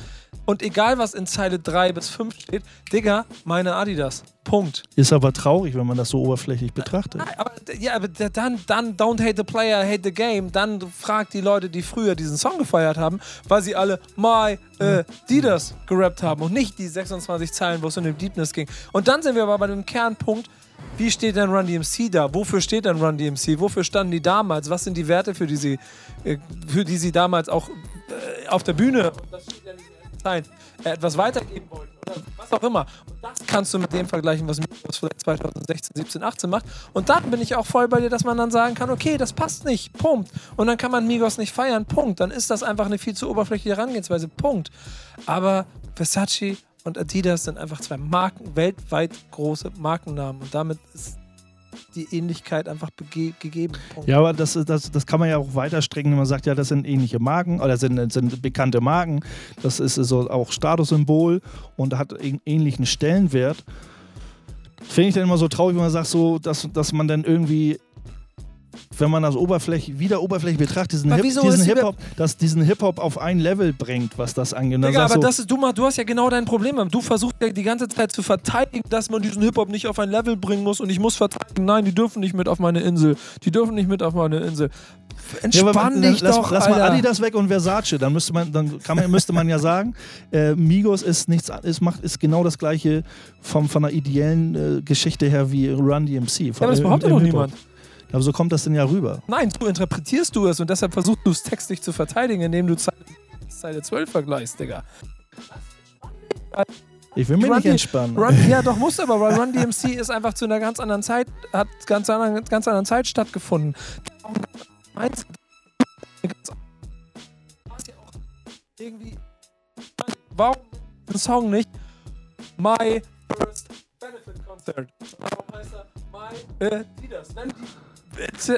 und egal was in Zeile 3 bis 5 steht, Digga, meine Adidas. Punkt. ist aber traurig, wenn man das so oberflächlich betrachtet. Aber ja, aber dann, dann don't hate the player, hate the game. Dann fragt die Leute, die früher diesen Song gefeiert haben, weil sie alle My äh, Adidas gerappt haben und nicht die 26 Zeilen, wo es um den Deepness ging. Und dann sind wir aber bei dem Kernpunkt, wie steht denn Run DMC da? Wofür steht denn Run DMC? Wofür standen die damals? Was sind die Werte, für die sie, äh, für die sie damals auch äh, auf der Bühne, äh, etwas weitergeben wollten? Oder was auch immer. Und das kannst du mit dem vergleichen, was Migos vielleicht 2016, 17, 18 macht. Und dann bin ich auch voll bei dir, dass man dann sagen kann, okay, das passt nicht, Punkt. Und dann kann man Migos nicht feiern, Punkt. Dann ist das einfach eine viel zu oberflächliche Herangehensweise, Punkt. Aber Versace und Adidas sind einfach zwei Marken, weltweit große Markennamen. Und damit ist die Ähnlichkeit einfach gegeben. Punkt. Ja, aber das, das, das kann man ja auch weiter strecken, wenn man sagt, ja, das sind ähnliche Marken oder sind, sind bekannte Marken. Das ist so auch Statussymbol und hat ähnlichen Stellenwert. Finde ich dann immer so traurig, wenn man sagt, so, dass, dass man dann irgendwie, wenn man das Oberfläche, wieder Oberfläche betrachtet, diesen, Aber Hip, Hip-Hop, dass diesen Hip-Hop auf ein Level bringt, was das angeht. Digga, aber du, das ist, du, mal- du hast ja genau dein Problem. Du versuchst ja die ganze Zeit zu verteidigen, dass man diesen Hip-Hop nicht auf ein Level bringen muss und ich muss verteidigen, nein, die dürfen nicht mit auf meine Insel. Die dürfen nicht mit auf meine Insel. Ja, Entspann man, dich lass, doch, lass mal Alter. Adidas weg und Versace. Dann müsste man, dann man, müsste man ja sagen, äh, Migos ist nichts, ist, macht, ist genau das gleiche vom, von der ideellen äh, Geschichte her wie Run DMC. Ja, aber das behauptet doch niemand. Aber so kommt das denn ja rüber. Nein, so interpretierst du es und deshalb versuchst du es textlich zu verteidigen, indem du Zeile, Zeile 12 vergleichst, Digga. Ich will mich Run nicht entspannen. Run, ja, doch, musst aber, weil Run DMC ist einfach zu einer ganz anderen Zeit, hat ganz anderen, ganz anderen Zeit stattgefunden. Irgendwie, warum ein Song nicht My First Benefit Concert? Warum heißt er My Adidas? Wenn die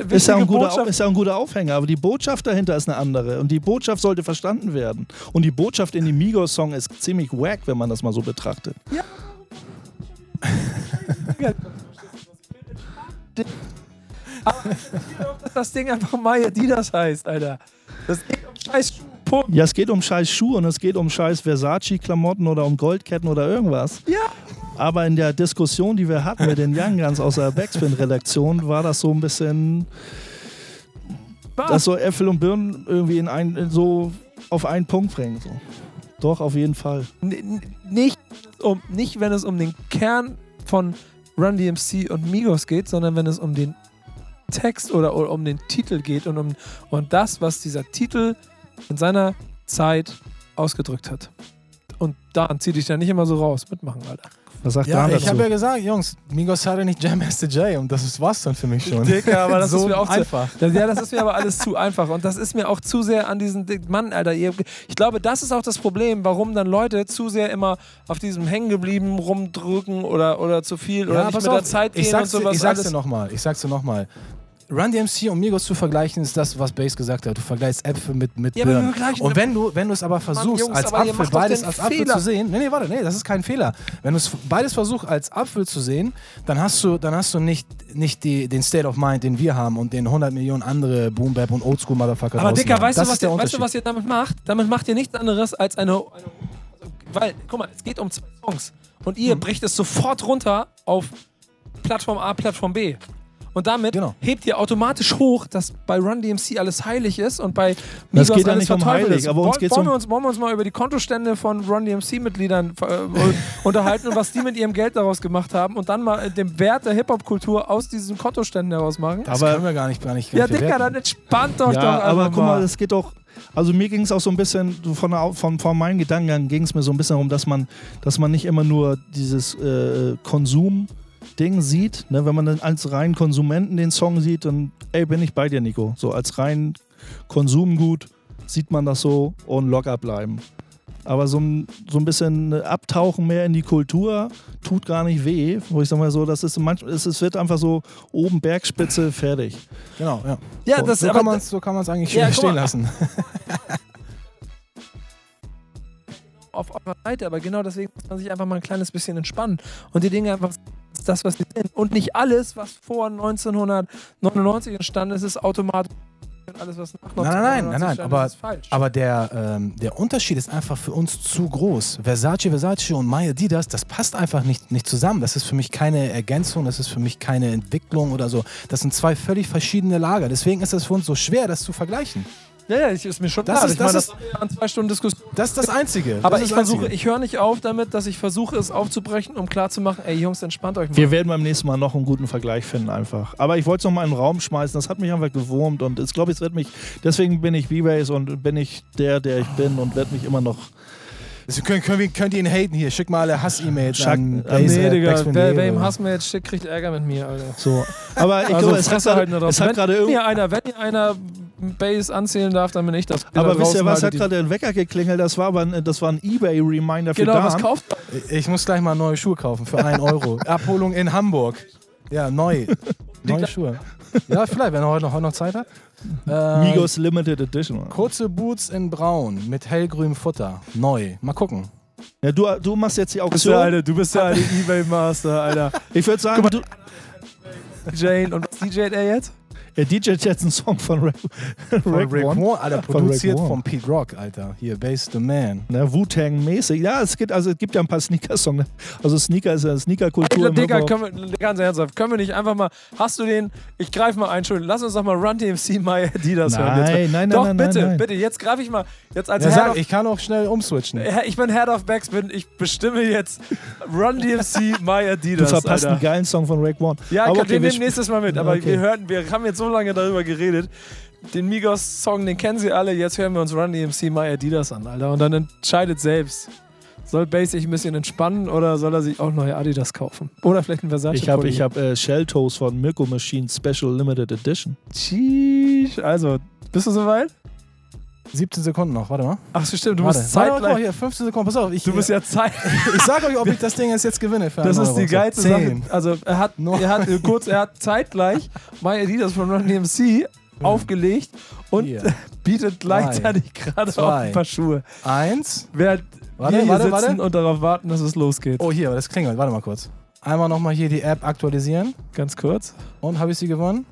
Ist ja, ein guter, Botschaft- ist ja ein guter Aufhänger, aber die Botschaft dahinter ist eine andere. Und die Botschaft sollte verstanden werden. Und die Botschaft in dem Migos-Song ist ziemlich wack, wenn man das mal so betrachtet. Aber ich glaube, dass das Ding einfach My Adidas heißt, Alter. Das geht um scheiß Schuh. Punkt. Ja, es geht um scheiß Schuhe und es geht um scheiß Versace-Klamotten oder um Goldketten oder irgendwas. Ja. Aber in der Diskussion, die wir hatten mit den Young Guns aus der Backspin-Redaktion, war das so ein bisschen, dass so Äpfel und Birnen irgendwie in ein, in so auf einen Punkt bringen. So. Doch, auf jeden Fall. N- nicht, um, nicht, wenn es um den Kern von Run DMC und Migos geht, sondern wenn es um den Text oder, oder um den Titel geht und um und das, was dieser Titel in seiner Zeit ausgedrückt hat. Und daran zieh dich da nicht immer so raus. Mitmachen, Alter. Was sagt Ja, Dan ich habe ja gesagt, Jungs, Migos hatte nicht Jam Master J und das ist was dann für mich schon. Dicker, aber das so ist mir auch zu, einfach. Das, ja, das ist mir aber alles zu einfach. Und das ist mir auch zu sehr an diesen Mann, Alter. Ihr, ich glaube, das ist auch das Problem, warum dann Leute zu sehr immer auf diesem hängen geblieben rumdrücken oder, oder zu viel oder Ja, nicht mit der auf, Zeit gehen und dir- sowas. ich sag's alles. dir nochmal, ich sag's dir nochmal. Run DMC und Migos zu vergleichen, ist das, was Bass gesagt hat. Du vergleichst Äpfel mit, mit Ja, Birnen. Und wenn du, wenn du es aber versuchst, Jungs, als aber Apfel, beides als Apfel Fehler. zu sehen, nee, nee, warte, nee, das ist kein Fehler. Wenn du es beides versuchst, als Apfel zu sehen, dann hast du, dann hast du nicht, nicht die, den State of Mind, den wir haben und den 100 Millionen andere Boom Bap und Oldschool Motherfucker Aber Dicker, weißt du, was ihr, weißt du, was ihr damit macht? Damit macht ihr nichts anderes als eine. eine also, weil, guck mal, es geht um zwei Songs. Und ihr bricht es sofort runter auf Plattform A, Plattform B. Und damit Genau. hebt ihr automatisch hoch, dass bei Run DMC alles heilig ist und bei Das Migos geht ja alles nicht um heilig, ist. aber uns wollen, geht's wollen, wir uns, wollen wir uns mal über die Kontostände von Run DMC-Mitgliedern äh, unterhalten und was die mit ihrem Geld daraus gemacht haben und dann mal äh, den Wert der Hip-Hop-Kultur aus diesen Kontoständen heraus machen? Das Aber- können wir gar nicht, gar nicht Ja. Dicker, dann entspannt doch Ja, doch einfach aber guck mal, es geht doch. Also mir ging es auch so ein bisschen, von, der, von, von meinen Gedankengang ging es mir so ein bisschen darum, dass man, dass man nicht immer nur dieses äh, Konsum-Ding sieht. Ne? Wenn man dann als rein Konsumenten den Song sieht, dann ey, bin ich bei dir, Nico. So als rein Konsumgut sieht man das so und locker bleiben. Aber so ein, so ein bisschen Abtauchen mehr in die Kultur tut gar nicht weh. Wo ich sag mal so, das ist manchmal, es, wird einfach so oben Bergspitze fertig. Genau, ja. Ja, so, das so, aber kann man's, so kann man es eigentlich Ja, stehen lassen. auf eurer Seite, aber genau deswegen muss man sich einfach mal ein kleines bisschen entspannen und die Dinge einfach das, was sie sind. Und nicht alles, was vor 1999 entstanden ist, ist automatisch alles, was nach Nein, nein, nein, 1999 nein, aber-. Aber der, ähm, der Unterschied ist einfach für uns zu groß. Versace, Versace und My Adidas, das passt einfach nicht, nicht zusammen. Das ist für mich keine Ergänzung, das ist für mich keine Entwicklung oder so. Das sind zwei völlig verschiedene Lager. Deswegen ist es für uns so schwer, das zu vergleichen. Ja, ja, ich, ist mir schon Das klar. ist- ich meine, das das haben wir ja an zwei Stunden Diskussion. Das ist das Einzige. Aber das ich ist das versuche, ich höre nicht auf damit, dass ich versuche, es aufzubrechen, um klarzumachen, ey Jungs, entspannt euch mal. Wir werden beim nächsten Mal noch einen guten Vergleich finden einfach. Aber ich wollte es noch mal in den Raum schmeißen. Das hat mich einfach gewurmt und ich glaube, es wird mich. Deswegen bin ich V-Base und bin ich der, der ich bin und werde mich immer noch Also könnt, könnt, ihr- könnt ihr ihn haten hier? Schick mal alle Hass-E-Mails an Ah, Nee, Base at Digga, wer, wer ihm oder- Hassmail jetzt schickt, kriegt Ärger mit mir, Alter. So. Aber ich Also glaube, es hat drauf. es hat wenn, gerade irgendwie. ihr einer, wenn ihr einer Base anzählen darf, dann bin ich das. Aber wisst ihr was, hat gerade ein Wecker geklingelt? Das war aber ein, das war ein Ebay-Reminder für Genau, was Dan. kauft Ich muss gleich mal neue Schuhe kaufen für 1 Euro. Abholung in Hamburg. Ja, neu. Neue Schuhe. Ja, vielleicht, wenn er heute noch, heute noch Zeit hat. Äh, Migos Limited Edition. Kurze Boots in Braun mit hellgrünem Futter. Neu. Mal gucken. Ja, du, du machst jetzt die Du bist der Auktion. alte, du bist der alte Ebay-Master, Alter. Ich würde sagen, du, Jane, und was DJt er jetzt? Er DJt jetzt einen Song von Rick, Von Rick Rick One. Warren, Alter, Von produziert Warren. von Pete Rock, Alter. Hier, Base the Man. Ne, Wu-Tang-mäßig. Ja, es gibt, also, es gibt ja ein paar Sneaker-Songs. ne? Also Sneaker ist ja Sneaker-Kultur. Digga, Hip-Hop. können wir, ganz ernsthaft, können wir nicht einfach mal, hast du den, ich greife mal ein, Entschuldigung, lass uns doch mal Run DMC My Adidas hören. Nein, Jetzt. nein, nein, Doch, nein, bitte, nein, nein. bitte, jetzt greife ich mal, jetzt als Ja, Head sag, of, ich kann auch schnell umswitchen. Ich bin Head of Backspin, ich bestimme jetzt Run DMC My Du Adidas, verpasst Alter. einen geilen Song von Rick One. Ja, Aber okay, den wir nehmen nächstes Mal mit. Aber Okay. wir hörten, wir haben jetzt so lange darüber geredet. Den Migos-Song, den kennen sie alle. Jetzt hören wir uns Run DMC My Adidas an, Alter. Und dann entscheidet selbst. Soll Bass sich ein bisschen entspannen oder soll er sich auch neue Adidas kaufen? Oder vielleicht ein Versace? Ich habe ich hab, äh, Shell Toes von Mirko Machine Special Limited Edition. Sheesh. Also, bist du soweit? 17 Sekunden noch, warte mal. Ach so, stimmt. Du warte. bist Warte, warte, zeitgleich. hier, 15 Sekunden, pass auf. Ich, Du bist ja Zeit. ich sag euch, ob ich das Ding jetzt, jetzt gewinne. Das ist die geilste So, Sache. 10. Also er hat, Nur- er hat äh, kurz, er hat zeitgleich My Adidas von Run DMC aufgelegt und bietet gleichzeitig gerade auf Zwei. ein paar Schuhe. Eins. Während Warte, wir hier warte, sitzen warte. und darauf warten, dass es losgeht. Oh, hier, das klingelt. Warte mal kurz. Einmal nochmal hier die App aktualisieren. Ganz kurz. Und habe ich sie gewonnen?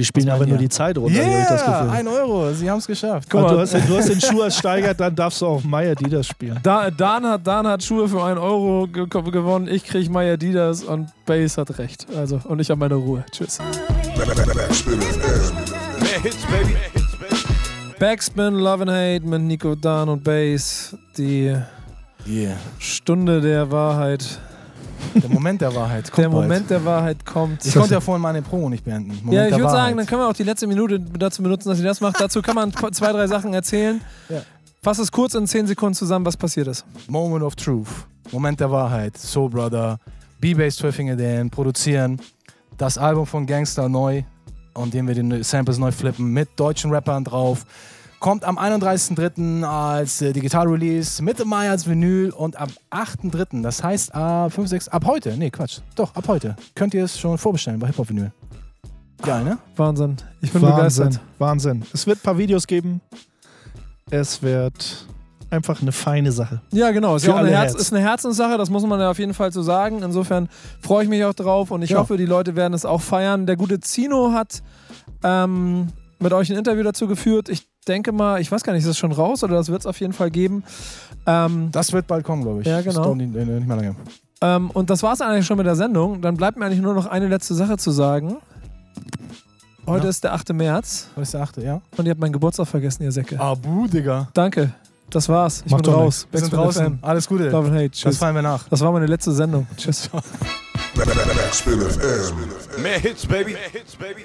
Wir spielen aber nur die Zeit runter, habe ich das Yeah, Gefühl. ein Euro. Sie haben es geschafft. Guck Aber mal. du, hast, den- du hast den Schuh als steigert, dann darfst du auch My Adidas spielen. Da, Dan, hat, Dan hat Schuhe für 1 Euro ge gewonnen, ich kriege My Adidas und Base hat recht. Also, und ich habe meine Ruhe. Tschüss. Backspin Love and Hate mit Nico, Dan und Base. Die Yeah. Stunde der Wahrheit. Der Moment der Wahrheit. Kommt der bald. Moment der Wahrheit kommt. Ich konnte ja vorhin meine Promo nicht beenden. Moment Ja, ich würde sagen, dann können wir auch die letzte Minute dazu benutzen, dass sie das macht. Dazu kann man zwei, drei Sachen erzählen. Ja. Fass es kurz in 10 Sekunden zusammen, was passiert ist. Moment of Truth. Moment der Wahrheit. Soul Brother. B-Bass Twiffing Dan produzieren. Das Album von Gangster neu, an dem wir die Samples neu flippen, mit deutschen Rappern drauf. Kommt am 31.03. als äh, Digital-Release, Mitte Mai als Vinyl und am 8.03., das heißt ab 5, 6, ab heute, nee, Quatsch, doch, ab heute, könnt ihr es schon vorbestellen bei Hip-Hop Vinyl. Geil, ne? Wahnsinn. Ich bin Wahnsinn, begeistert. Wahnsinn. Es wird ein paar Videos geben. Es wird einfach eine feine Sache. Ja, genau. Ist, ja auch eine, Herz. ist eine Herzenssache, das muss man ja auf jeden Fall so sagen. Insofern freue ich mich auch drauf und ich Ja. hoffe, die Leute werden es auch feiern. Der gute Zino hat ähm, mit euch ein Interview dazu geführt. Ich denke mal, ich weiß gar nicht, ist das schon raus oder das wird es auf jeden Fall geben. Ähm, Das wird bald kommen, glaube ich. Ja, Das genau. dauert nicht, äh, nicht mehr lange. ähm, und das war es eigentlich schon mit der Sendung. Dann bleibt mir eigentlich nur noch eine letzte Sache zu sagen. Heute Ja. ist der 8. März Was ist der achte, ja? und ihr habt meinen Geburtstag vergessen, ihr Säcke. Abu, Digga. Danke. Das war's. Ich Macht bin raus. Wir sind draußen. FM. Alles Gute. Love and Hate. Das Tschüss. fallen wir nach. Das war meine letzte Sendung. Tschüss. Backspin FM. Mehr Hits, baby. Mehr Hits, baby. Mehr Hits, baby.